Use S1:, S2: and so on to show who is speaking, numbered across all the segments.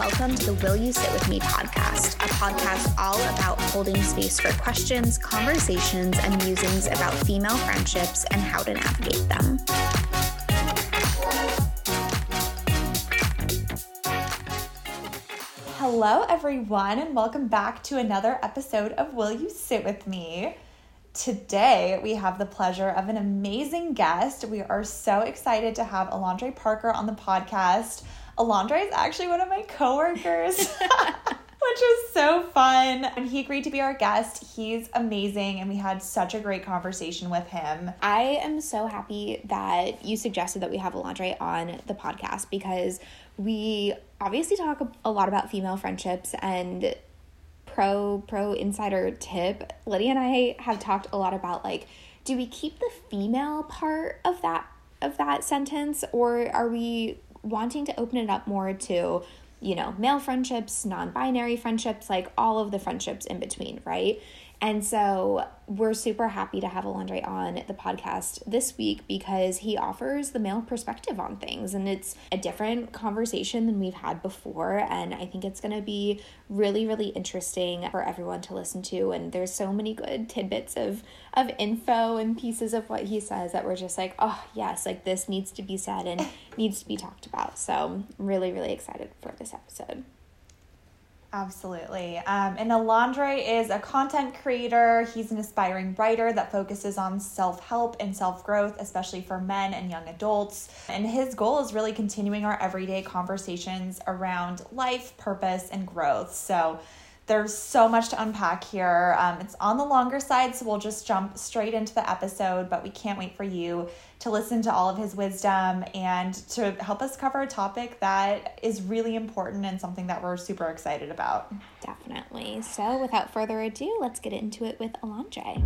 S1: welcome to the Will You Sit With Me podcast, a podcast all about holding space for questions, conversations, and musings about female friendships and how to navigate them.
S2: Hello, everyone, and welcome back to another episode of Will You Sit With Me? Today, we have the pleasure of an amazing guest. We are so excited to have Alondre Parker on the podcast. Alondre is actually one of my coworkers, which is so fun. And he agreed to be our guest. He's amazing, and we had such a great conversation with him.
S1: I am so happy that you suggested that we have Alondre on the podcast because we obviously talk a lot about female friendships and pro pro insider tip lydia and i have talked a lot about like do we keep the female part of that of that sentence or are we wanting to open it up more to, you know, male friendships, non binary friendships, like all of the friendships in between, right? And so we're super happy to have Alondre on the podcast this week because he offers the male perspective on things and it's a different conversation than we've had before. And I think it's going to be really, really interesting for everyone to listen to. And there's so many good tidbits of, of info and pieces of what he says that we're just like, oh, yes, like this needs to be said and needs to be talked about. So I'm really, really excited for this episode.
S2: Absolutely. Um, and Alondre is a content creator. He's an aspiring writer that focuses on self help and self growth, especially for men and young adults. And his goal is really continuing our everyday conversations around life, purpose, and growth. So there's so much to unpack here. Um, it's on the longer side, so we'll just jump straight into the episode, but we can't wait for you to listen to all of his wisdom and to help us cover a topic that is really important and something that we're super excited about.
S1: Definitely. So, without further ado, let's get into it with Alondre.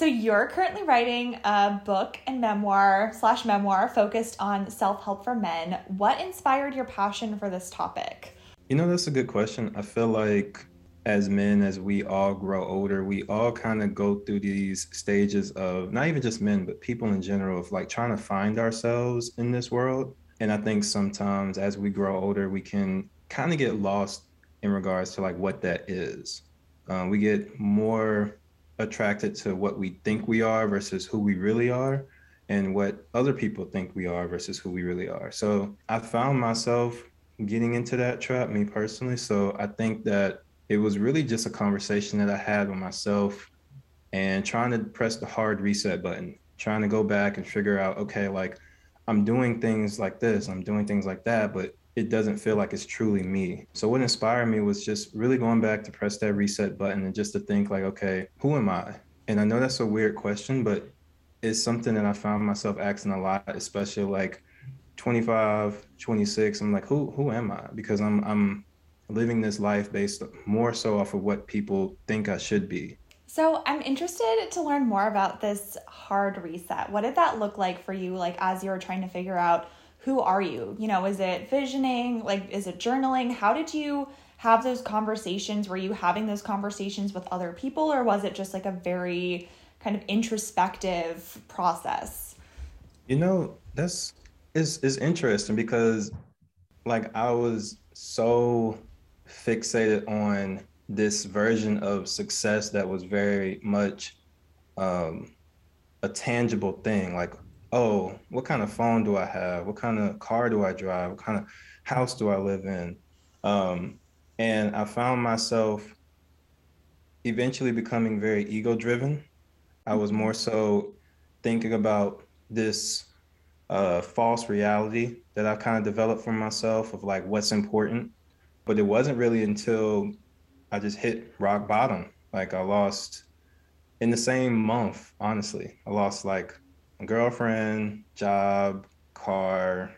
S2: So you're currently writing a book and memoir slash memoir focused on self help for men. What inspired your passion for this topic?
S3: You know, that's a good question. I feel like as men, as we all grow older, we all kind of go through these stages of not even just men, but people in general of like trying to find ourselves in this world. And I think sometimes as we grow older, we can kind of get lost in regards to like what that is. Uh, we get more attracted to what we think we are versus who we really are and what other people think we are versus who we really are. So I found myself getting into that trap, me personally. So I think that it was really just a conversation that I had with myself and trying to press the hard reset button, trying to go back and figure out, okay, like I'm doing things like this, I'm doing things like that, but it doesn't feel like it's truly me. So what inspired me was just really going back to press that reset button and just to think like, okay, who am I? And I know that's a weird question, but it's something that I found myself asking a lot, especially like 25, 26. I'm like, who who am I? Because I'm I'm living this life based more so off of what people think I should be.
S2: So I'm interested to learn more about this hard reset. What did that look like for you like as you were trying to figure out who are you? You know, is it visioning? Like, is it journaling? How did you have those conversations? Were you having those conversations with other people, or was it just like a very kind of introspective process?
S3: You know, that's is is interesting because like I was so fixated on this version of success that was very much um, a tangible thing. Like oh, what kind of phone do I have? What kind of car do I drive? What kind of house do I live in? Um, and I found myself eventually becoming very ego driven. I was more so thinking about this uh, false reality that I kind of developed for myself of like what's important. But it wasn't really until I just hit rock bottom. Like I lost in the same month, honestly, I lost like girlfriend, job, car,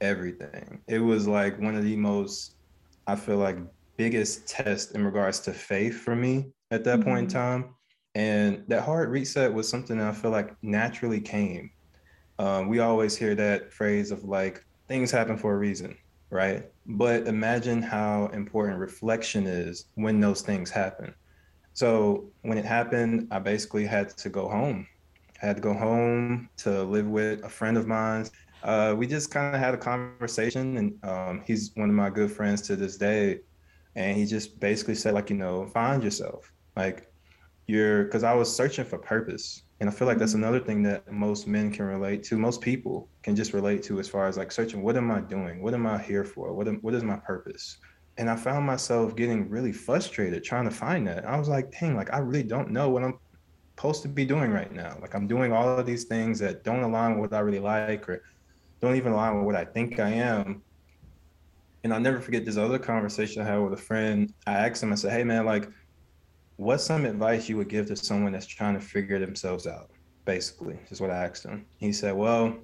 S3: everything. It was like one of the most, I feel like, biggest test in regards to faith for me at that mm-hmm. point in mm-hmm. time. And that hard reset was something that I feel like naturally came. Um, we always hear that phrase of like, things happen for a reason, right? But imagine how important reflection is when those things happen. So when it happened, I basically had to go home I had to go home to live with a friend of mine. uh, we just kind of had a conversation, and um, he's one of my good friends to this day. And he just basically said, like, you know, find yourself. Like, you're, because I was searching for purpose. And I feel like that's mm-hmm. another thing that most men can relate to. Most people can just relate to as far as like searching, what am I doing? What am I here for? What, am, what is my purpose? And I found myself getting really frustrated trying to find that. I was like, dang, like, I really don't know what I'm supposed to be doing right now. Like, I'm doing all of these things that don't align with what I really like or don't even align with what I think I am. And I'll never forget this other conversation I had with a friend. I asked him, I said, Hey man, like, what's some advice you would give to someone that's trying to figure themselves out? Basically, is what I asked him. He said, Well,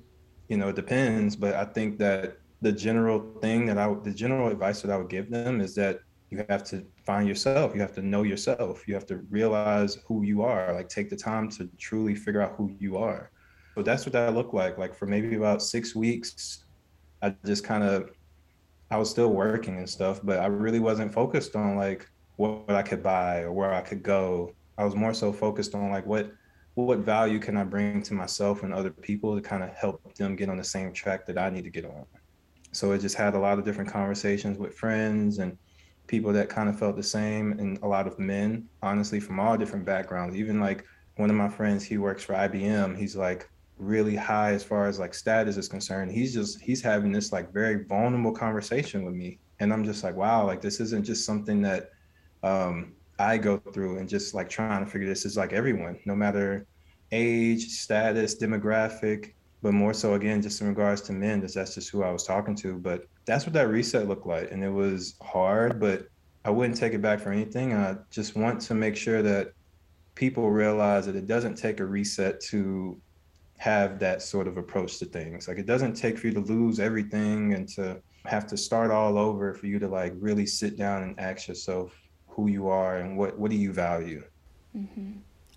S3: you know, it depends, but I think that the general thing that I the general advice that I would give them is that you have to find yourself. You have to know yourself. You have to realize who you are. Like take the time to truly figure out who you are. So that's what that looked like. Like for maybe about six weeks, I just kind of, I was still working and stuff, but I really wasn't focused on like what I could buy or where I could go. I was more so focused on like what what value can I bring to myself and other people to kind of help them get on the same track that I need to get on. So it just had a lot of different conversations with friends and people that kind of felt the same and a lot of men, honestly, from all different backgrounds. Even like one of my friends, he works for IBM. He's like, really high as far as like status is concerned. He's just he's having this like very vulnerable conversation with me, and I'm just like, wow, like this isn't just something that um, I go through, and just like trying to figure this is like everyone, no matter age, status, demographic, but more so again just in regards to men, that's that's just who I was talking to. But that's what that reset looked like, and it was hard, but I wouldn't take it back for anything. I just want to make sure that people realize that it doesn't take a reset to have that sort of approach to things. Like it doesn't take for you to lose everything and to have to start all over for you to like really sit down and ask yourself who you are and what what do you value.
S1: Mm-hmm.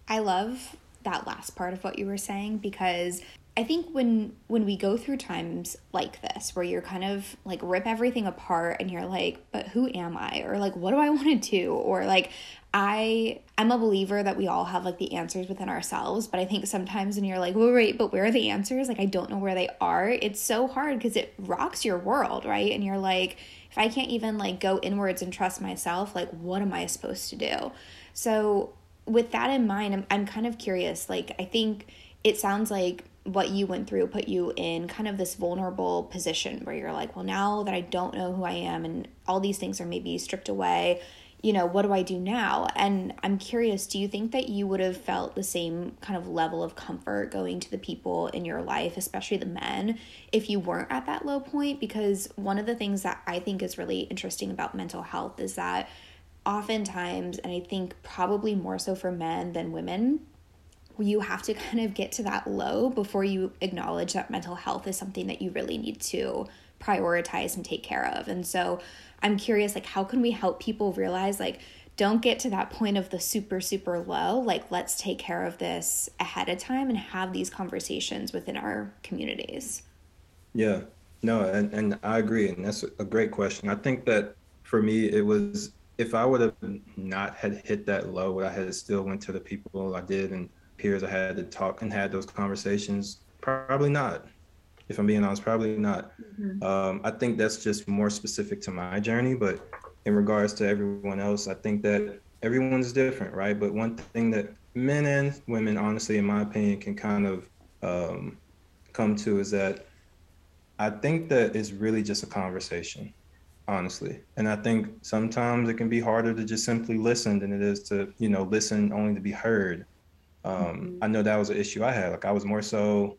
S1: I love that last part of what you were saying because I think when when we go through times like this where you're kind of like rip everything apart and you're like, but who am I? Or like what do I want to do? Or like I I'm a believer that we all have like the answers within ourselves, but I think sometimes when you're like, well, wait, but where are the answers? Like I don't know where they are. It's so hard because it rocks your world, right? And you're like, if I can't even like go inwards and trust myself, like what am I supposed to do? So with that in mind, I'm I'm kind of curious. Like I think it sounds like what you went through put you in kind of this vulnerable position where you're like, well, now that I don't know who I am and all these things are maybe stripped away you know, what do I do now? And I'm curious, do you think that you would have felt the same kind of level of comfort going to the people in your life, especially the men, if you weren't at that low point? Because one of the things that I think is really interesting about mental health is that oftentimes, and I think probably more so for men than women, you have to kind of get to that low before you acknowledge that mental health is something that you really need to prioritize and take care of. And so I'm curious like how can we help people realize like don't get to that point of the super super low like let's take care of this ahead of time and have these conversations within our communities?
S3: Yeah. No and, and i agree and that's a great question. I think that for me it was if i would have not had hit that low would i had still went to the people i did and peers i had to talk and had those conversations probably not if I'm being honest, probably not. Mm-hmm. Um, I think that's just more specific to my journey. But in regards to everyone else, I think that everyone's different, right? But one thing that men and women, honestly, in my opinion, can kind of um, come to is that I think that it's really just a conversation, honestly. And I think sometimes it can be harder to just simply listen than it is to, you know, listen only to be heard. Um, mm-hmm. I know that was an issue I had. Like I was more so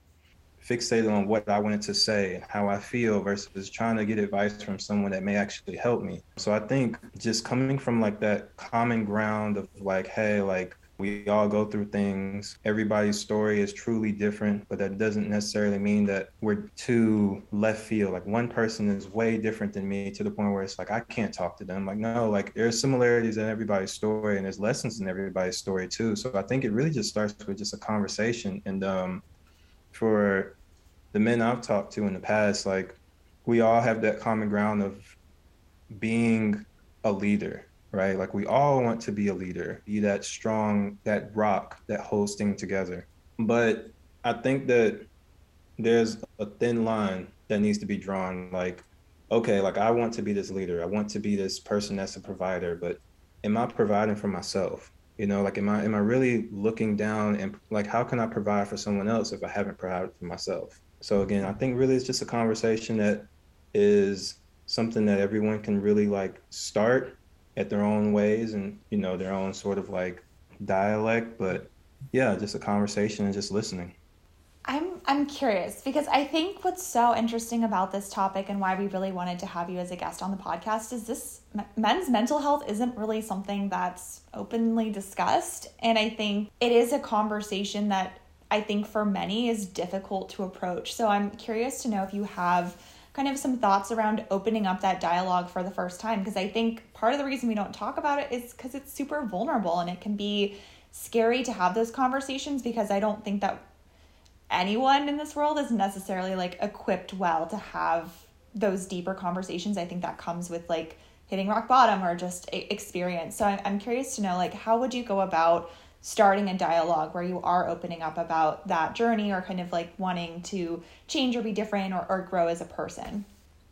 S3: fixated on what I wanted to say and how I feel versus trying to get advice from someone that may actually help me. So I think just coming from like that common ground of like, hey, like we all go through things. Everybody's story is truly different, but that doesn't necessarily mean that we're too left field. Like one person is way different than me to the point where it's like I can't talk to them. Like no, like there's similarities in everybody's story and there's lessons in everybody's story too. So I think it really just starts with just a conversation and um for the men I've talked to in the past, like we all have that common ground of being a leader, right? Like we all want to be a leader, be that strong, that rock that holds things together. But I think that there's a thin line that needs to be drawn. Like, okay, like I want to be this leader. I want to be this person that's a provider, but am I providing for myself? You know, like am I am I really looking down and like how can I provide for someone else if I haven't provided for myself? So again, I think really it's just a conversation that is something that everyone can really like start at their own ways and you know their own sort of like dialect, but yeah, just a conversation and just listening.
S2: I'm I'm curious because I think what's so interesting about this topic and why we really wanted to have you as a guest on the podcast is this men's mental health isn't really something that's openly discussed and I think it is a conversation that I think for many is difficult to approach. So I'm curious to know if you have kind of some thoughts around opening up that dialogue for the first time because I think part of the reason we don't talk about it is cuz it's super vulnerable and it can be scary to have those conversations because I don't think that anyone in this world is necessarily like equipped well to have those deeper conversations. I think that comes with like hitting rock bottom or just experience. So I'm curious to know like how would you go about starting a dialogue where you are opening up about that journey or kind of like wanting to change or be different or, or grow as a person?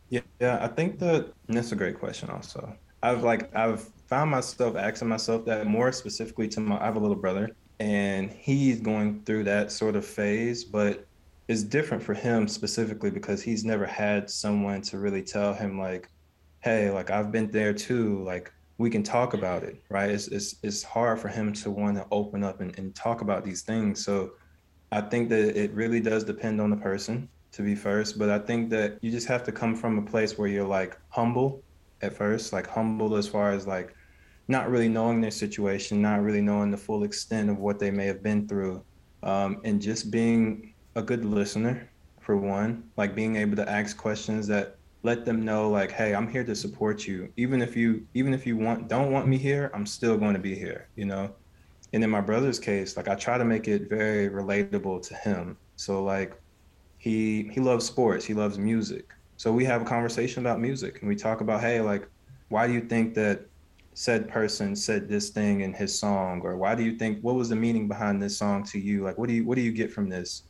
S3: Yeah, yeah, I think that that's a great question also. I've like I've found myself asking myself that more specifically to my I have a little brother and he's going through that sort of phase but it's different for him specifically because he's never had someone to really tell him like hey like i've been there too like we can talk about it right? It's it's, it's hard for him to want to open up and, and talk about these things. So i think that it really does depend on the person to be first. But i think that you just have to come from a place where you're like humble at first like humble as far as like not really knowing their situation, not really knowing the full extent of what they may have been through, um, and just being a good listener for one, like being able to ask questions that let them know like, hey, I'm here to support you. Even if you even if you want don't want me here, I'm still going to be here, you know? And in my brother's case, like I try to make it very relatable to him. So like he he loves sports, he loves music. So we have a conversation about music and we talk about, hey, like, why do you think that said person said this thing in his song or why do you think what was the meaning behind this song to you like what do you what do you get from this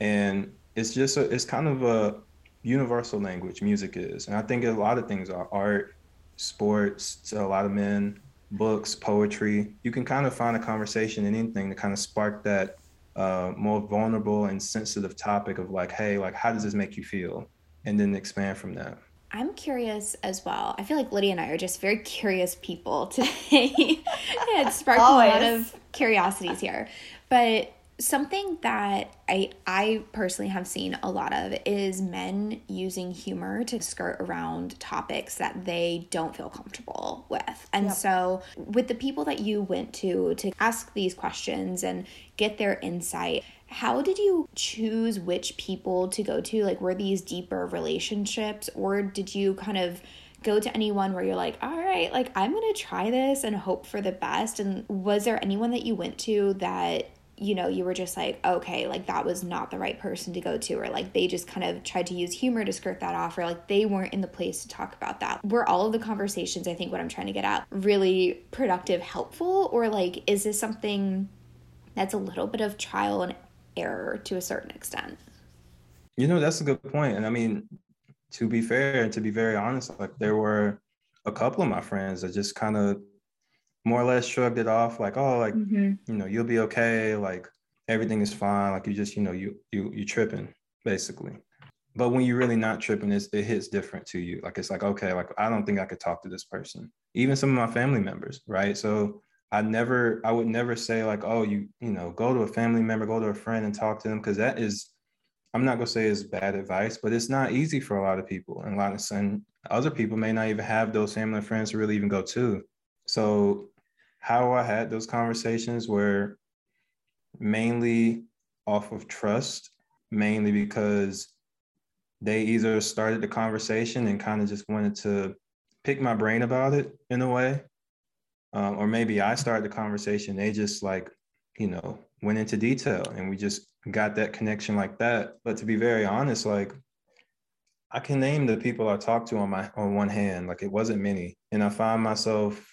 S3: and it's just a, it's kind of a universal language music is and i think a lot of things are art sports to a lot of men books poetry you can kind of find a conversation in anything to kind of spark that uh, more vulnerable and sensitive topic of like hey like how does this make you feel and then expand from that
S1: I'm curious as well. I feel like Lydia and I are just very curious people today. it sparked Always. a lot of curiosities here. But something that I I personally have seen a lot of is men using humor to skirt around topics that they don't feel comfortable with. And yep. so with the people that you went to to ask these questions and get their insight, how did you choose which people to go to? Like, were these deeper relationships, or did you kind of go to anyone where you're like, all right, like, I'm gonna try this and hope for the best? And was there anyone that you went to that, you know, you were just like, okay, like, that was not the right person to go to, or like they just kind of tried to use humor to skirt that off, or like they weren't in the place to talk about that? Were all of the conversations, I think what I'm trying to get at, really productive, helpful, or like, is this something? That's a little bit of trial and error to a certain extent.
S3: You know, that's a good point. And I mean, to be fair and to be very honest, like there were a couple of my friends that just kind of more or less shrugged it off, like, oh, like, mm-hmm. you know, you'll be okay, like everything is fine. Like you just, you know, you you you tripping, basically. But when you're really not tripping, it's, it hits different to you. Like it's like, okay, like I don't think I could talk to this person. Even some of my family members, right? So I never, I would never say like, oh, you, you know, go to a family member, go to a friend and talk to them because that is, I'm not gonna say is bad advice, but it's not easy for a lot of people, and a lot of some other people may not even have those family friends to really even go to. So, how I had those conversations were mainly off of trust, mainly because they either started the conversation and kind of just wanted to pick my brain about it in a way um, or maybe I started the conversation. They just like, you know, went into detail and we just got that connection like that. But to be very honest, like I can name the people I talked to on my on one hand. Like it wasn't many, and I find myself,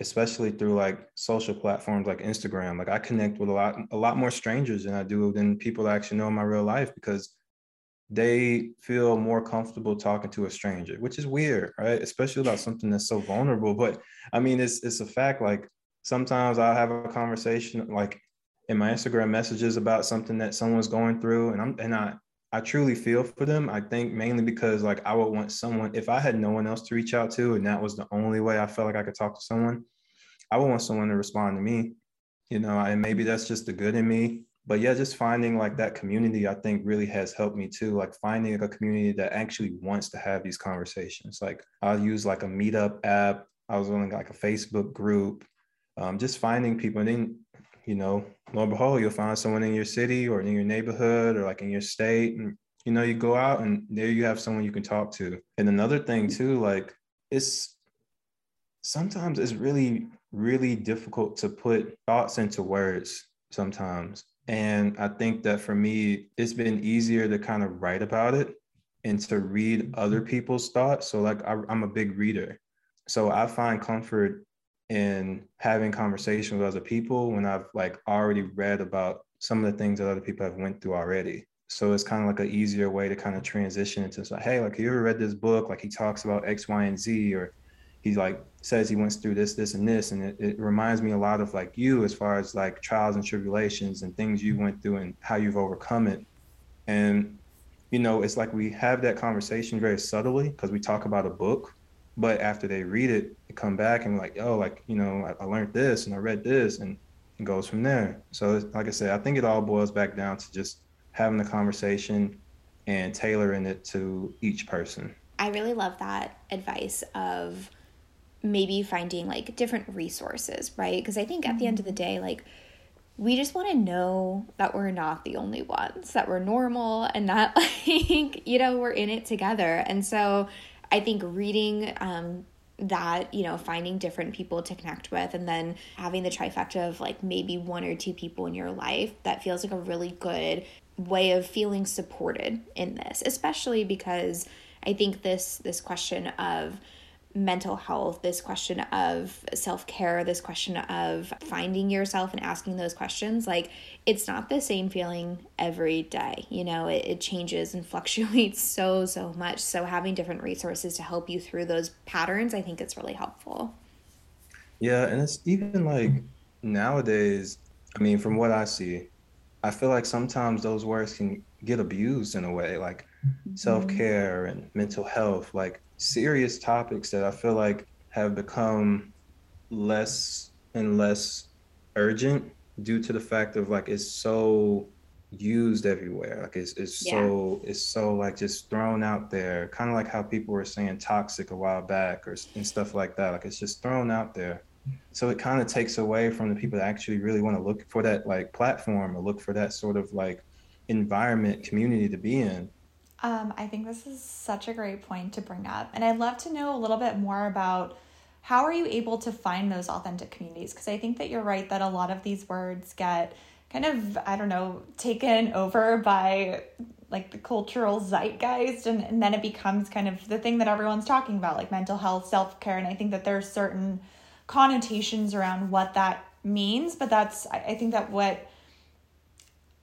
S3: especially through like social platforms like Instagram, like I connect with a lot a lot more strangers than I do than people I actually know in my real life because they feel more comfortable talking to a stranger, which is weird, right? Especially about something that's so vulnerable. But I mean, it's it's a fact. Like sometimes I'll have a conversation like in my Instagram messages about something that someone's going through, and I'm and I I truly feel for them. I think mainly because like I would want someone if I had no one else to reach out to, and that was the only way I felt like I could talk to someone, I would want someone to respond to me. You know, and maybe that's just the good in me but yeah, just finding like that community, I think really has helped me too. Like finding a community that actually wants to have these conversations. Like I'll use like a meetup app. I was on like a Facebook group, um, just finding people. And then, you know, lo and behold, you'll find someone in your city or in your neighborhood or like in your state. And, you know, you go out and there you have someone you can talk to. And another thing too, like it's sometimes it's really, really difficult to put thoughts into words sometimes and I think that for me, it's been easier to kind of write about it and to read other people's thoughts. So, like, I, am a big reader. So, I find comfort in having conversations with other people when I've like already read about some of the things that other people have went through already. So it's kind of like an easier way to kind of transition into like, hey, like you ever read this book? Like he talks about X, Y, and Z, or he like says he went through this, this, and this, and it, it, reminds me a lot of like you as far as like trials and tribulations and things you mm-hmm. went through and how you've overcome it. And you know, it's like we have that conversation very subtly because we talk about a book, but after they read it, they come back and like, oh, like you know, I, I learned this and I read this, and it goes from there. So, like I said, I think it all boils back down to just having the conversation and tailoring it to each person.
S1: I really love that advice of maybe finding like different resources, right? Because I think at the end of the day, like, we just want to know that we're not the only ones, that we're normal and not like, you know, we're in it together. And so I think reading um, that, you know, finding different people to connect with and then having the trifecta of like maybe one or two people in your life that feels like a really good way of feeling supported in this, especially because I think this this question of mental health, this question of self care, this question of finding yourself and asking those questions, like it's not the same feeling every day. You know, it, it changes and fluctuates so, so much. So, having different resources to help you through those patterns, I think it's really helpful.
S3: Yeah. And it's even like nowadays, I mean, from what I see, I feel like sometimes those words can get abused in a way, like mm-hmm. self care and mental health. Like, serious topics that I feel like have become less and less urgent due to the fact of like it's so used everywhere. Like it's, it's yeah. so it's so like just thrown out there. Kind of like how people were saying toxic a while back or and stuff like that. Like it's just thrown out there. So it kind of takes away from the people that actually really want to look for that like platform or look for that sort of like environment community to be in
S2: um, I think this is such a great point to bring up. And I'd love to know a little bit more about how are you able to find those authentic communities? Because I think that you're right that a lot of these words get kind of, I don't know, taken over by like the cultural zeitgeist and, and then it becomes kind of the thing that everyone's talking about, like mental health, self care. And I think that there's certain connotations around what that means, but that's, I think that what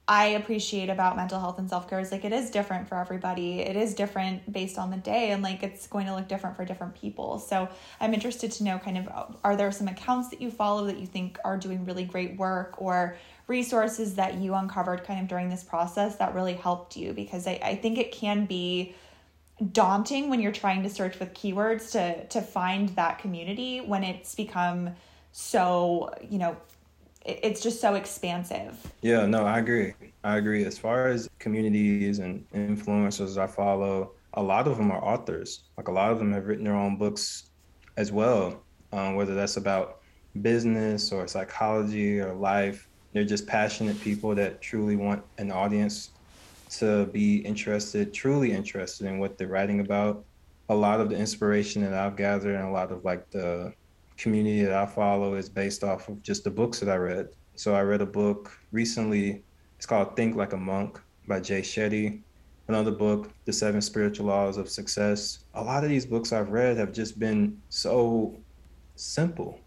S2: I appreciate about mental health and self care is like it is different for everybody. It is different based on the day, and like it's going to look different for different people. So I'm interested to know kind of uh, are there some accounts that you follow that you think are doing really great work or resources that you uncovered kind of during this process that really helped you? Because I, I think it can be daunting when you're trying to search with keywords to to find that community when it's become so you know it's just so expansive.
S3: Yeah, no, I agree. I agree. As far as communities and influencers I follow, a lot of them are authors. Like a lot of them have written their own books as well, um, whether that's about business or psychology or life. They're just passionate people that truly want an audience to be interested, truly interested in what they're writing about. A lot of the inspiration that I've gathered and a lot of like the community that I follow is based off of just the books that I read. So I read a book recently. It's called Think Like a Monk by Jay Shetty. Another book, The Seven Spiritual Laws of Success. A lot of these books I've read have just been so simple,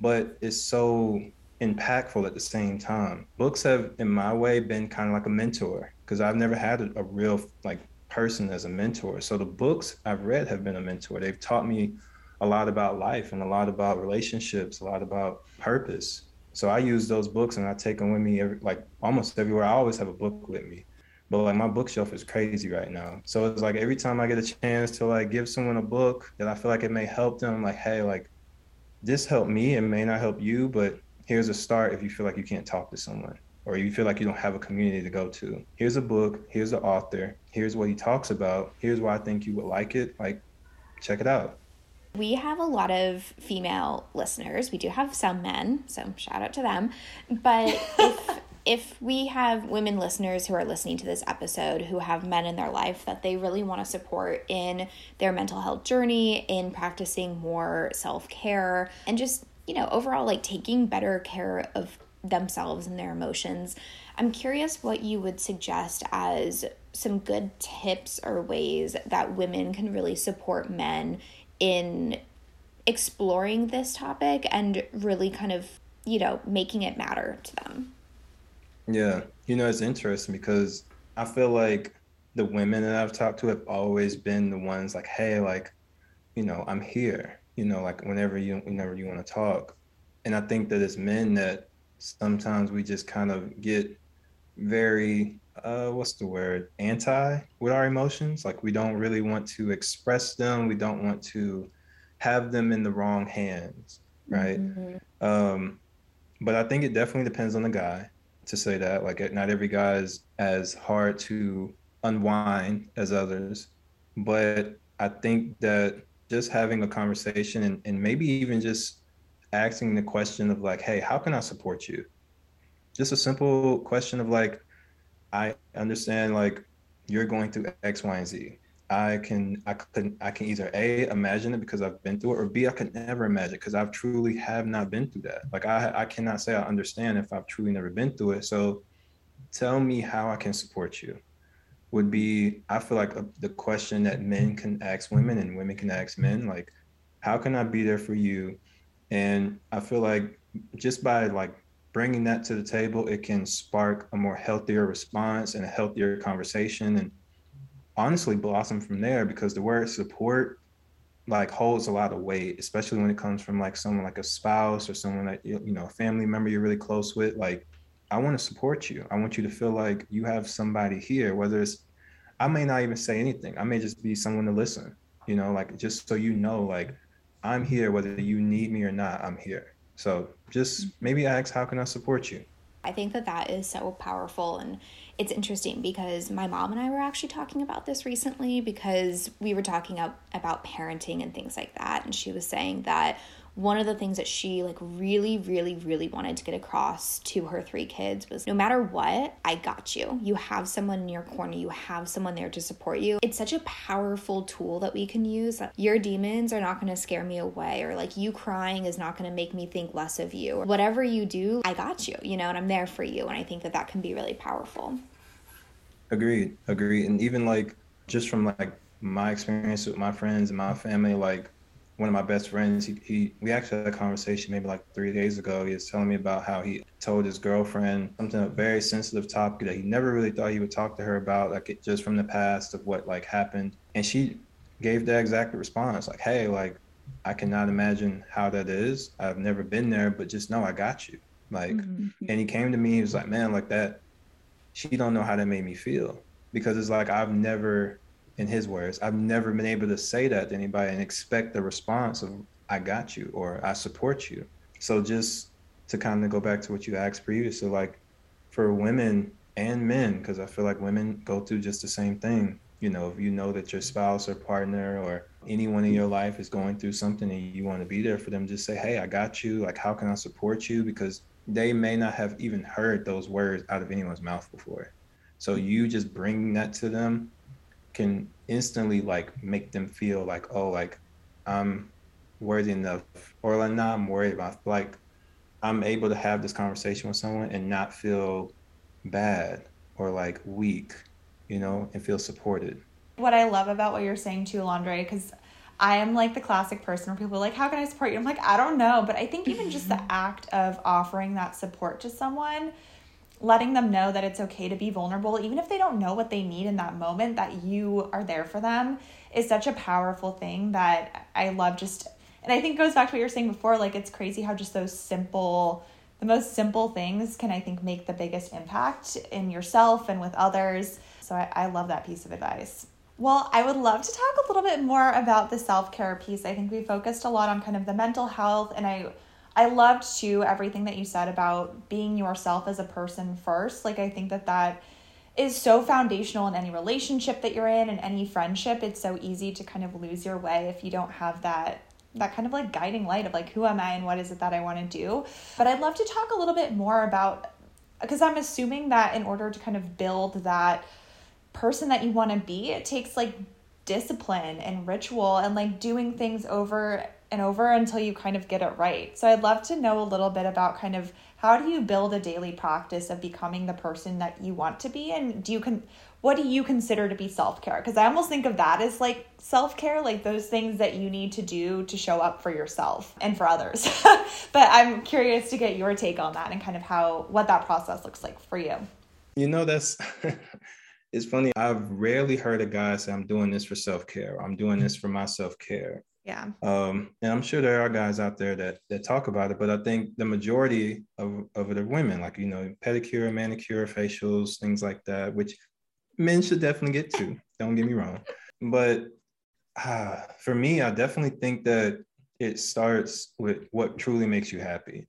S3: but it's so impactful at the same time. Books have, in my way, been kind of like a mentor. because I've never had a, a real like person as a mentor. So the books I've read have been a mentor. They've taught me a lot about life and a lot about relationships, a lot about purpose. So I use those books and I take them with me every, like almost everywhere. I always have a book with me. But like my bookshelf is crazy right now. So it's like every time I get a chance to like give someone a book that I feel like it may help them, I'm like, hey, like this helped me. It may not help you, but here's a start if you feel like you can't talk to someone or you feel like you don't have a community to go to. Here's a book, here's the author, here's what he talks about, here's why I think you would like it. Like, check it out.
S1: We have a lot of female listeners. We do have some men, so shout out to them. But if if we have women listeners who are listening to this episode who have men in their life that they really want to support in their mental health journey, in practicing more self-care and just, you know, overall like taking better care of themselves and their emotions. I'm curious what you would suggest as some good tips or ways that women can really support men in exploring this topic and really kind of, you know, making it matter to them.
S3: Yeah. You know, it's interesting because I feel like the women that I've talked to have always been the ones like, hey, like, you know, I'm here, you know, like whenever you whenever you want to talk. And I think that it's men that sometimes we just kind of get very uh what's the word? Anti with our emotions. Like we don't really want to express them. We don't want to have them in the wrong hands right? Mm-hmm. um but i think it definitely depends on the guy to say that. Like not every guy is as hard to unwind as others. But i think that just having a conversation and, and maybe even just asking the question of like, hey, how can I support you? Just a simple question of like, I understand like you're going through X, Y, and Z. I can I can I can either A imagine it because I've been through it or B I can never imagine because I've truly have not been through that. Like I I cannot say I understand if I've truly never been through it. So tell me how I can support you would be I feel like a, the question that men can ask women and women can ask men like how can I be there for you and I feel like just by like bringing that to the table, it can spark a more healthier response and a healthier conversation and honestly blossom from there because the word support like holds a lot of weight, especially when it comes from like someone like a spouse or someone that you know, a family member you're really close with. Like, I want to support you. I want you to feel like you have somebody here, whether it's I may not even say anything. I may just be someone to listen, you know, like just so you know, like I'm here whether you need me or not. I'm here. So just mm-hmm. maybe ask, how can I support you?
S1: I think that that is so powerful and it's interesting because my mom and I were actually talking about this recently because we were talking about parenting and things like that and she was saying that one of the things that she like really really really wanted to get across to her three kids was no matter what i got you. You have someone in your corner. You have someone there to support you. It's such a powerful tool that we can use your demons are not going to scare me away or like you crying is not going to make me think less of you. Whatever you do i got you you know and i'm there for you and i think that that can be really powerful.
S3: Agreed. Agreed. And even like just from like my experience with my friends and my family like one of my best friends, he, he we actually had a conversation maybe like three days ago. He was telling me about how he told his girlfriend something a very sensitive topic that he never really thought he would talk to her about, like it, just from the past of what like happened. And she gave the exact response, like, "Hey, like I cannot imagine how that is. I've never been there, but just know I got you." Like, mm-hmm. and he came to me. He was like, "Man, like that." She don't know how that made me feel because it's like I've never in his words, I've never been able to say that to anybody and expect the response of "I got you" or "I support you." So just to kind of go back to what you asked previously, like for women and men, because I feel like women go through just the same thing. You know, if you know that your spouse or partner or anyone in your life is going through something and you want to be there for them, just say, "Hey, I got you. Like, how can I support you?" Because they may not have even heard those words out of anyone's mouth before. So you just bring that to them can instantly like make them feel like oh like i'm worthy enough or like not i'm worried about like i'm able to have this conversation with someone and not feel bad or like weak you know and feel supported
S2: what i love about what you're saying too Landre because I am like the classic person where people are like, How can I support you? I'm like, I don't know. But I think even just the act of offering that support to someone letting them know that it's okay to be vulnerable, even if they don't know what they need in that moment, that you are there for them is such a powerful thing that I love just and I think goes back to what you were saying before, like it's crazy how just those simple the most simple things can I think make the biggest impact in yourself and with others. So I, I love that piece of advice. Well, I would love to talk a little bit more about the self-care piece. I think we focused a lot on kind of the mental health and I I loved too everything that you said about being yourself as a person first. Like I think that that is so foundational in any relationship that you're in and any friendship. It's so easy to kind of lose your way if you don't have that that kind of like guiding light of like who am I and what is it that I want to do. But I'd love to talk a little bit more about because I'm assuming that in order to kind of build that person that you want to be, it takes like discipline and ritual and like doing things over and over until you kind of get it right. So I'd love to know a little bit about kind of how do you build a daily practice of becoming the person that you want to be and do you can what do you consider to be self-care? Cuz I almost think of that as like self-care, like those things that you need to do to show up for yourself and for others. but I'm curious to get your take on that and kind of how what that process looks like for you.
S3: You know that's it's funny. I've rarely heard a guy say, I'm doing this for self care. I'm doing this for my self care.
S2: Yeah.
S3: Um, and I'm sure there are guys out there that that talk about it, but I think the majority of, of it are women, like you know, pedicure, manicure, facials, things like that, which men should definitely get to. Don't get me wrong. But uh, for me, I definitely think that it starts with what truly makes you happy.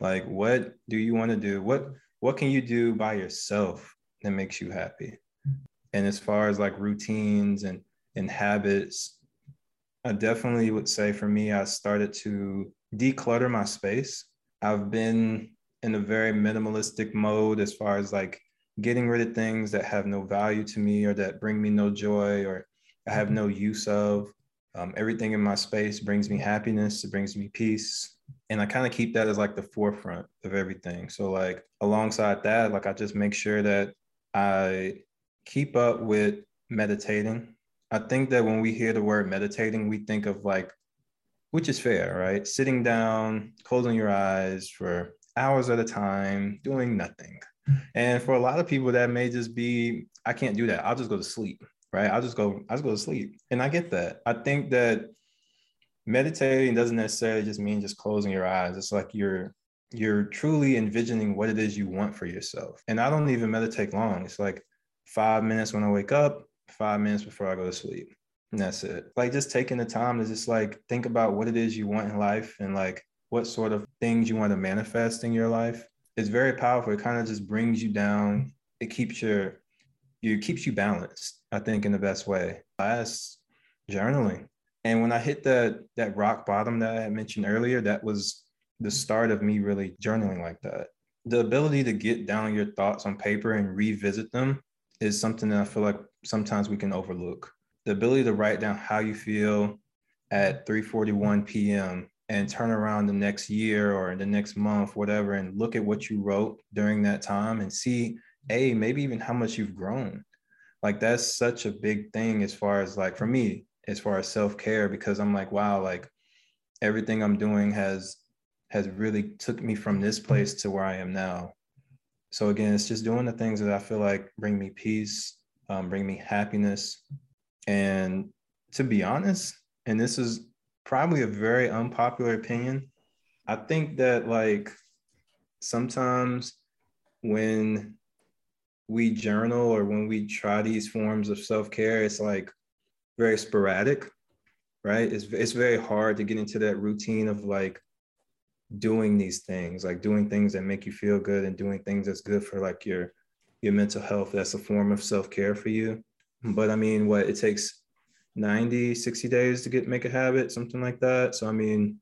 S3: Like what do you want to do? What what can you do by yourself that makes you happy? And as far as like routines and and habits, I definitely would say for me, I started to declutter my space. I've been in a very minimalistic mode as far as like getting rid of things that have no value to me or that bring me no joy or I have no use of. Um, everything in my space brings me happiness, it brings me peace. And I kind of keep that as like the forefront of everything. So, like, alongside that, like, I just make sure that I keep up with meditating I think that when we hear the word meditating, we think of like, which is fair, right? Sitting down, closing your eyes for hours at a time, doing nothing. Mm-hmm. And for a lot of people, that may just be, I can't do that. I'll just go to sleep, right? I'll just go, I'll just go to sleep. And I get that. I think that meditating doesn't necessarily just mean just closing your eyes. It's like you're you're truly envisioning what it is you want for yourself. And I don't even meditate long. It's like five minutes when I wake up, five minutes before I go to sleep. And that's it. Like just taking the time to just like think about what it is you want in life and like what sort of things you want to manifest in your life. It's very powerful. It kind of just brings you down. It keeps your you keeps you balanced, I think, in the best way. Last journaling. And when I hit that that rock bottom that I mentioned earlier, that was the start of me really journaling like that. The ability to get down your thoughts on paper and revisit them is something that I feel like sometimes we can overlook. The ability to write down how you feel at 3:41 p.m. and turn around the next year or the next month, whatever, and look at what you wrote during that time and see, a maybe even how much you've grown. Like that's such a big thing as far as like for me, as far as self care, because I'm like, wow, like everything I'm doing has has really took me from this place to where I am now. So again, it's just doing the things that I feel like bring me peace, um, bring me happiness. And to be honest, and this is probably a very unpopular opinion, I think that like sometimes when we journal or when we try these forms of self-care, it's like very sporadic, right? It's, it's very hard to get into that routine of like doing these things, like doing things that make you feel good and doing things that's good for like your your mental health. That's a form of self-care for you. But I mean, what it takes 90, 60 days to get make a habit, something like that. So I mean,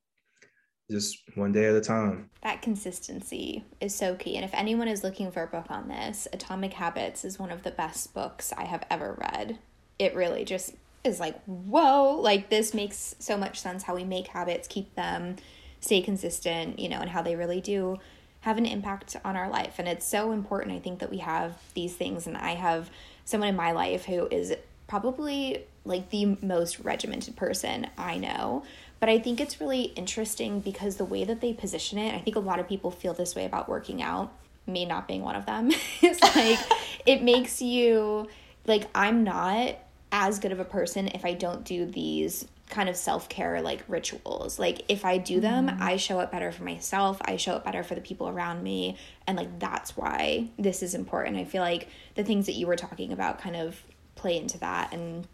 S3: just one day at a time.
S1: That consistency is so key. And if anyone is looking for a book on this, Atomic Habits is one of the best books I have ever read. It really just is like, whoa, like this makes so much sense how we make habits, keep them, stay consistent, you know, and how they really do have an impact on our life. And it's so important, I think, that we have these things. And I have someone in my life who is probably like the most regimented person I know. But I think it's really interesting because the way that they position it, I think a lot of people feel this way about working out. me not being one of them. it's like it makes you like I'm not as good of a person if I don't do these kind of self-care like rituals. Like if I do them, mm-hmm. I show up better for myself, I show up better for the people around me, and like that's why this is important. I feel like the things that you were talking about kind of play into that and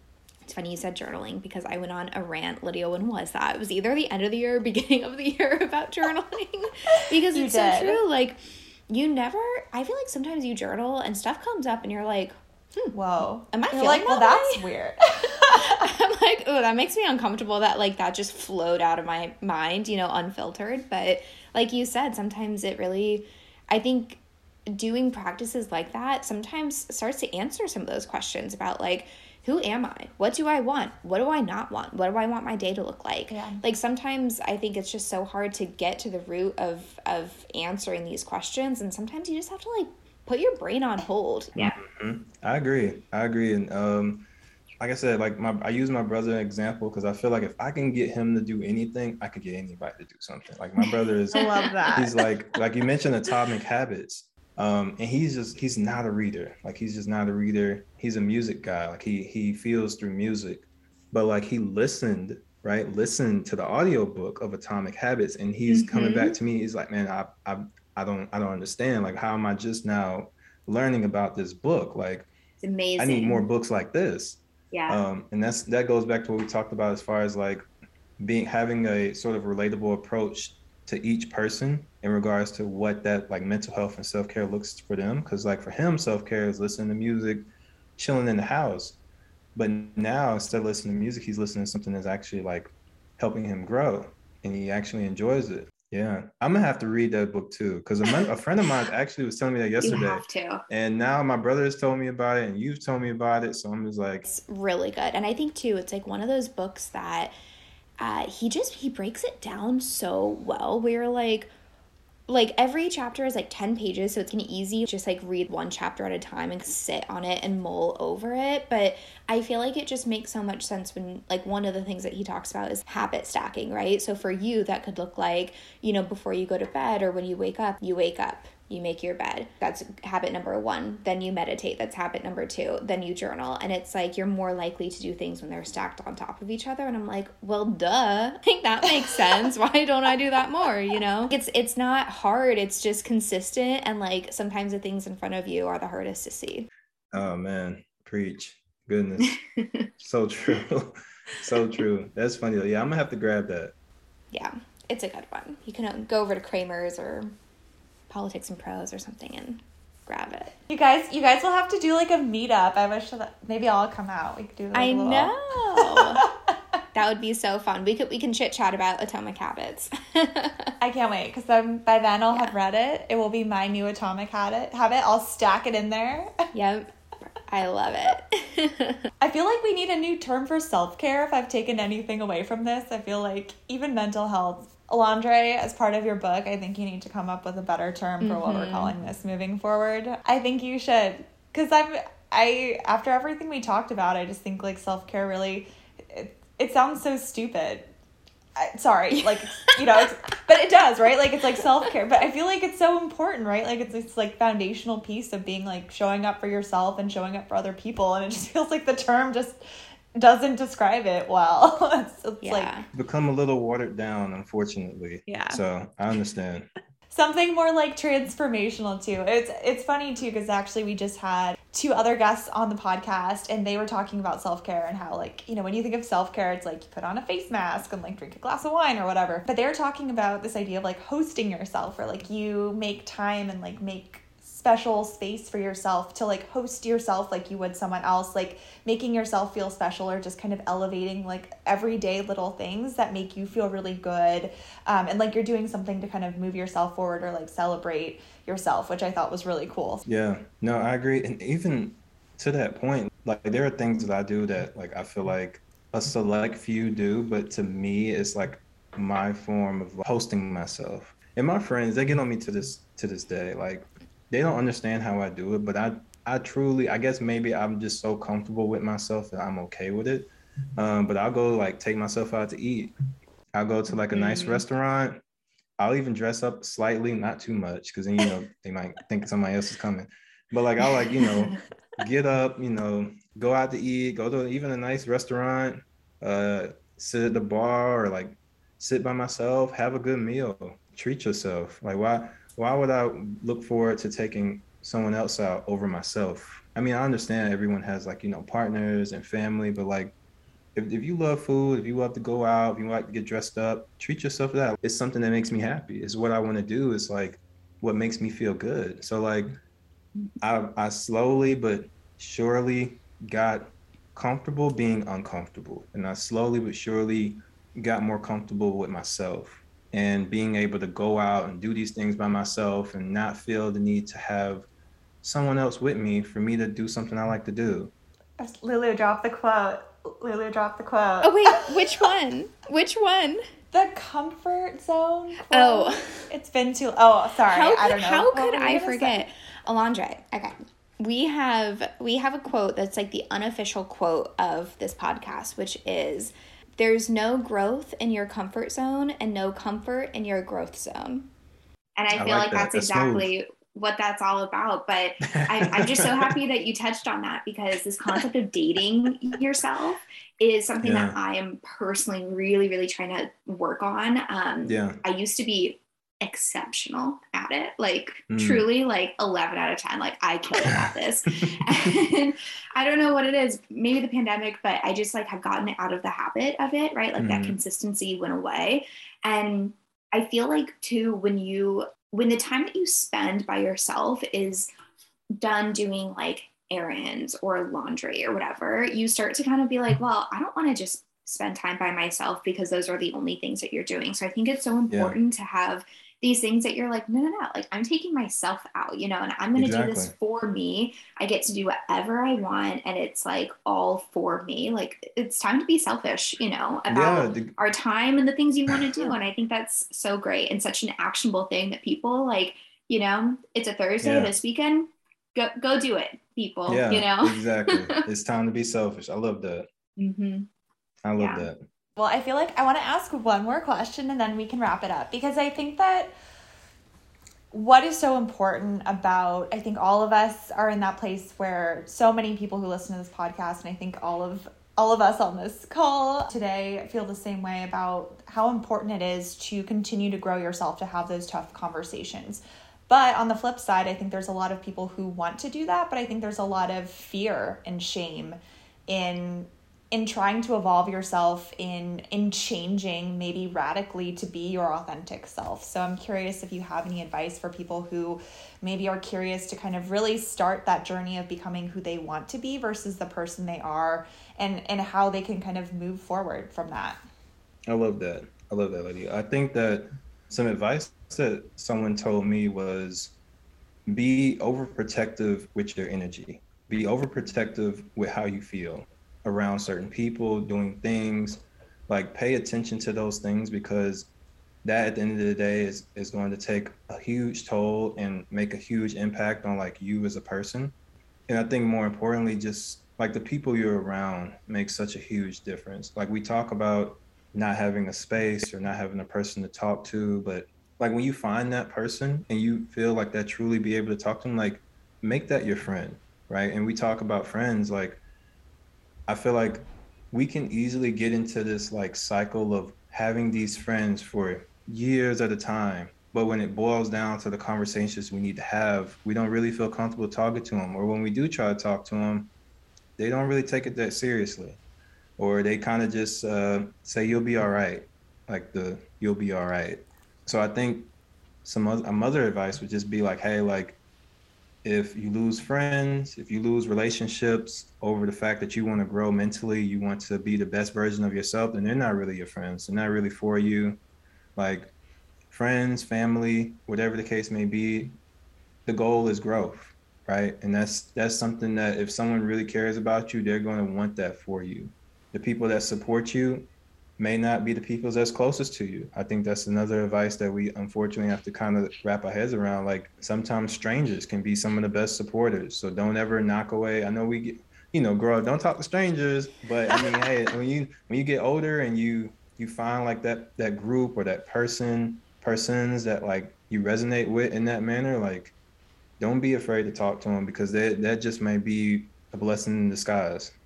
S1: it's funny you said journaling because I went on a rant. Lydia, when was that? It was either the end of the year or beginning of the year about journaling. because it's so true. Like, you never, I feel like sometimes you journal and stuff comes up and you're like,
S2: hmm, whoa. Am I feeling like, well, that's weird.
S1: I'm like, oh, that makes me uncomfortable that like that just flowed out of my mind, you know, unfiltered. But like you said, sometimes it really, I think doing practices like that sometimes starts to answer some of those questions about like, who am I? What do I want? What do I not want? What do I want my day to look like? Yeah. Like sometimes I think it's just so hard to get to the root of of answering these questions and sometimes you just have to like put your brain on hold.
S3: Yeah. Mm-hmm. I agree. I agree and um like I said, like my I use my brother an example because I feel like if I can get him to do anything, I could get anybody to do something. Like my brother is
S2: I love that.
S3: He's like like you mentioned atomic habits. Um, and he's just he's not a reader. Like he's just not a reader. He's a music guy. Like he he feels through music. But like he listened, right? Listened to the audiobook of Atomic Habits and he's mm-hmm. coming back to me. He's like, man, I I I don't I don't understand. Like how am I just now learning about this book? Like
S1: it's amazing.
S3: I need more books like this.
S1: Yeah.
S3: Um, and that's that goes back to what we talked about as far as like being having a sort of relatable approach to each person in regards to what that like mental health and self-care looks for them because like for him self-care is listening to music chilling in the house but now instead of listening to music he's listening to something that's actually like helping him grow and he actually enjoys it yeah i'm gonna have to read that book too because a, a, friend of mine actually was telling me that yesterday you
S1: have to.
S3: and now my brother has told me about it and you've told me about it so i'm just like
S1: it's really good and i think too it's like one of those books that uh, he just he breaks it down so well. We're like, like every chapter is like 10 pages so it's gonna easy just like read one chapter at a time and sit on it and mull over it but i feel like it just makes so much sense when like one of the things that he talks about is habit stacking right? So for you that could look like you know before you go to bed or when you wake up you wake up you make your bed. That's habit number one. Then you meditate. That's habit number two. Then you journal. And it's like you're more likely to do things when they're stacked on top of each other. And I'm like, well, duh. I think that makes sense. Why don't I do that more? You know? It's it's not hard. It's just consistent. And like sometimes the things in front of you are the hardest to see.
S3: Oh man. Preach. Goodness. so true. so true. That's funny. Yeah, I'm gonna have to grab that.
S1: Yeah, it's a good one. You can uh, go over to Kramer's or politics and prose or something and grab it.
S2: You guys, you guys will have to do like a meetup. I wish that maybe I'll come out. We could do. Like
S1: I little... know. that would be so fun. We could we can chit chat about Atomic Habits.
S2: I can't wait because then by then I'll yeah. have read it. It will be my new Atomic Habit. Habit. I'll stack it in there.
S1: yep. I love it.
S2: I feel like we need a new term for self care if I've taken anything away from this. I feel like even mental health Alandre, as part of your book, I think you need to come up with a better term for mm-hmm. what we're mm-hmm. calling this moving forward. I think you should, because I'm, I after everything we talked about, I just think like self care really, it, it sounds so stupid. I, sorry, like you know, but it does, right? Like it's like self care, but I feel like it's so important, right? Like it's this like foundational piece of being like showing up for yourself and showing up for other people, and it just feels like the term just doesn't describe it well. it's, it's yeah. like
S3: become a little watered down, unfortunately.
S1: Yeah.
S3: So I understand.
S2: Something more like transformational too. It's it's funny too because actually we just had two other guests on the podcast and they were talking about self-care and how like, you know, when you think of self-care, it's like you put on a face mask and like drink a glass of wine or whatever. But they were talking about this idea of like hosting yourself or like you make time and like make special space for yourself to like host yourself like you would someone else like making yourself feel special or just kind of elevating like everyday little things that make you feel really good um, and like you're doing something to kind of move yourself forward or like celebrate yourself which i thought was really cool.
S3: Yeah. No i agree and even to that point like there are things that i do that like i feel like a select few do but to me it's like my form of hosting myself. And my friends they get on me to this to this day like they don't understand how I do it, but I I truly I guess maybe I'm just so comfortable with myself that I'm okay with it. Um, but I'll go like take myself out to eat. I'll go to like a nice mm-hmm. restaurant I'll even dress up slightly, not too much, because then you know they might think somebody else is coming. But like I'll like, you know, get up, you know, go out to eat, go to even a nice restaurant, uh, sit at the bar or like sit by myself, have a good meal, treat yourself. Like why why would I look forward to taking someone else out over myself? I mean, I understand everyone has like, you know, partners and family, but like if, if you love food, if you love to go out, if you like to get dressed up, treat yourself to that. It's something that makes me happy. It's what I want to do. It's like what makes me feel good. So like I I slowly but surely got comfortable being uncomfortable. And I slowly but surely got more comfortable with myself and being able to go out and do these things by myself and not feel the need to have someone else with me for me to do something I like to do.
S2: Lulu drop the quote. Lulu drop the quote.
S1: Oh wait, which one? which one?
S2: The comfort zone. Quote.
S1: Oh,
S2: it's been too. Oh, sorry.
S1: How could,
S2: I don't know.
S1: How could I forget? Alondra. Okay, we have we have a quote that's like the unofficial quote of this podcast, which is there's no growth in your comfort zone and no comfort in your growth zone. And I, I feel like, like that. that's, that's exactly smooth. what that's all about. But I, I'm just so happy that you touched on that because this concept of dating yourself is something yeah. that I am personally really, really trying to work on. Um, yeah. I used to be exceptional at it like mm. truly like 11 out of 10 like i kill it at this and i don't know what it is maybe the pandemic but i just like have gotten out of the habit of it right like mm. that hmm. consistency went away and i feel like too when you when the time that you spend by yourself is done doing like errands or laundry or whatever you start to kind of be like well i don't want to just spend time by myself because those are the only things that you're doing so i think it's so important yeah. to have these things that you're like, no, no, no, like I'm taking myself out, you know, and I'm going to exactly. do this for me. I get to do whatever I want. And it's like all for me. Like it's time to be selfish, you know, about yeah, the- our time and the things you want to do. And I think that's so great and such an actionable thing that people like, you know, it's a Thursday yeah. this weekend. Go, go do it, people. Yeah, you know,
S3: exactly. it's time to be selfish. I love that. Mm-hmm. I love yeah. that.
S2: Well, I feel like I want to ask one more question and then we can wrap it up because I think that what is so important about I think all of us are in that place where so many people who listen to this podcast and I think all of all of us on this call today feel the same way about how important it is to continue to grow yourself to have those tough conversations. But on the flip side, I think there's a lot of people who want to do that, but I think there's a lot of fear and shame in in trying to evolve yourself in in changing maybe radically to be your authentic self. So i'm curious if you have any advice for people who maybe are curious to kind of really start that journey of becoming who they want to be versus the person they are and and how they can kind of move forward from that.
S3: I love that. I love that lady i think that some advice that someone told me was be overprotective with your energy. Be overprotective with how you feel around certain people, doing things. Like pay attention to those things because that at the end of the day is, is going to take a huge toll and make a huge impact on like you as a person. And I think more importantly, just like the people you're around makes such a huge difference. Like we talk about not having a space or not having a person to talk to, but like when you find that person and you feel like that truly be able to talk to them, like make that your friend, right? And we talk about friends like I feel like we can easily get into this like cycle of having these friends for years at a time. But when it boils down to the conversations we need to have, we don't really feel comfortable talking to them. Or when we do try to talk to them, they don't really take it that seriously. Or they kind of just uh, say, you'll be all right. Like the, you'll be all right. So I think some other, other advice would just be like, hey, like if you lose friends, if you lose relationships over the fact that you want to grow mentally, you want to be the best version of yourself, then they're not really your friends. They're not really for you. Like friends, family, whatever the case may be, the goal is growth, right? And that's that's something that if someone really cares about you, they're going to want that for you. The people that support you, may not be the people that's closest to you. I think that's another advice that we unfortunately have to kind of wrap our heads around. Like sometimes strangers can be some of the best supporters. So don't ever knock away. I know we get, you know, grow up, don't talk to strangers, but I mean, hey, when you when you get older and you you find like that that group or that person persons that like you resonate with in that manner, like don't be afraid to talk to them because that that just may be a blessing in disguise.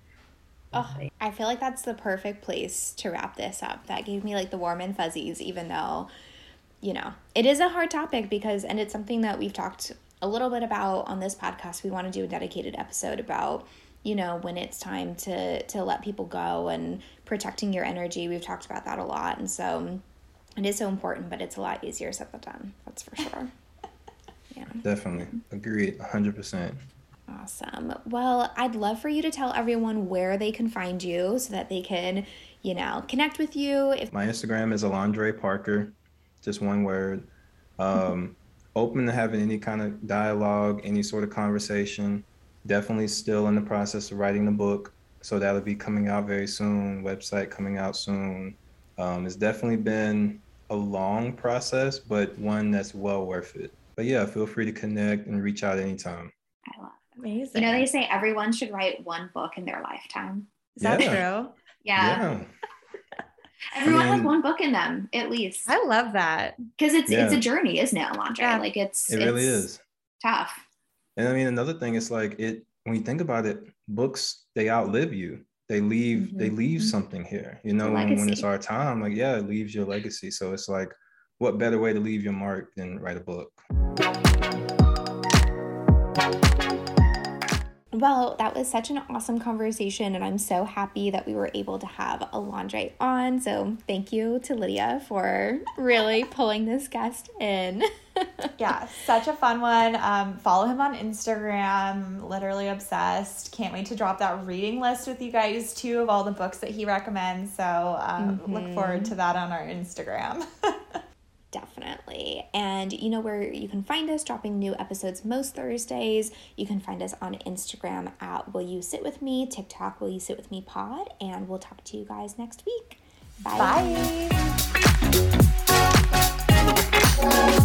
S1: Oh, I feel like that's the perfect place to wrap this up. That gave me like the warm and fuzzies, even though, you know, it is a hard topic because, and it's something that we've talked a little bit about on this podcast. We want to do a dedicated episode about, you know, when it's time to to let people go and protecting your energy. We've talked about that a lot, and so it is so important, but it's a lot easier said than done. That's for sure.
S3: yeah, definitely agreed, hundred percent.
S1: Awesome. Well, I'd love for you to tell everyone where they can find you so that they can, you know, connect with you.
S3: If my Instagram is Alondre Parker, just one word. Um, open to having any kind of dialogue, any sort of conversation. Definitely still in the process of writing the book, so that'll be coming out very soon. Website coming out soon. Um, it's definitely been a long process, but one that's well worth it. But yeah, feel free to connect and reach out anytime.
S1: I love Amazing. You know, they say everyone should write one book in their lifetime.
S2: Is that yeah. true?
S1: Yeah. yeah. Everyone I mean, has one book in them, at least.
S2: I love that.
S1: Because it's yeah. it's a journey, isn't it, Alondre? Yeah. Like it's
S3: it
S1: it's
S3: really is
S1: tough.
S3: And I mean another thing is like it when you think about it, books they outlive you. They leave mm-hmm. they leave mm-hmm. something here. You know, when, when it's our time, like yeah, it leaves your legacy. So it's like what better way to leave your mark than write a book?
S1: Well, that was such an awesome conversation, and I'm so happy that we were able to have Alondre on. So, thank you to Lydia for really pulling this guest in.
S2: yeah, such a fun one. Um, follow him on Instagram, literally obsessed. Can't wait to drop that reading list with you guys too of all the books that he recommends. So, um, mm-hmm. look forward to that on our Instagram.
S1: Exactly. And you know where you can find us dropping new episodes most Thursdays. You can find us on Instagram at Will You Sit With Me, TikTok Will You Sit With Me Pod, and we'll talk to you guys next week.
S2: Bye. Bye.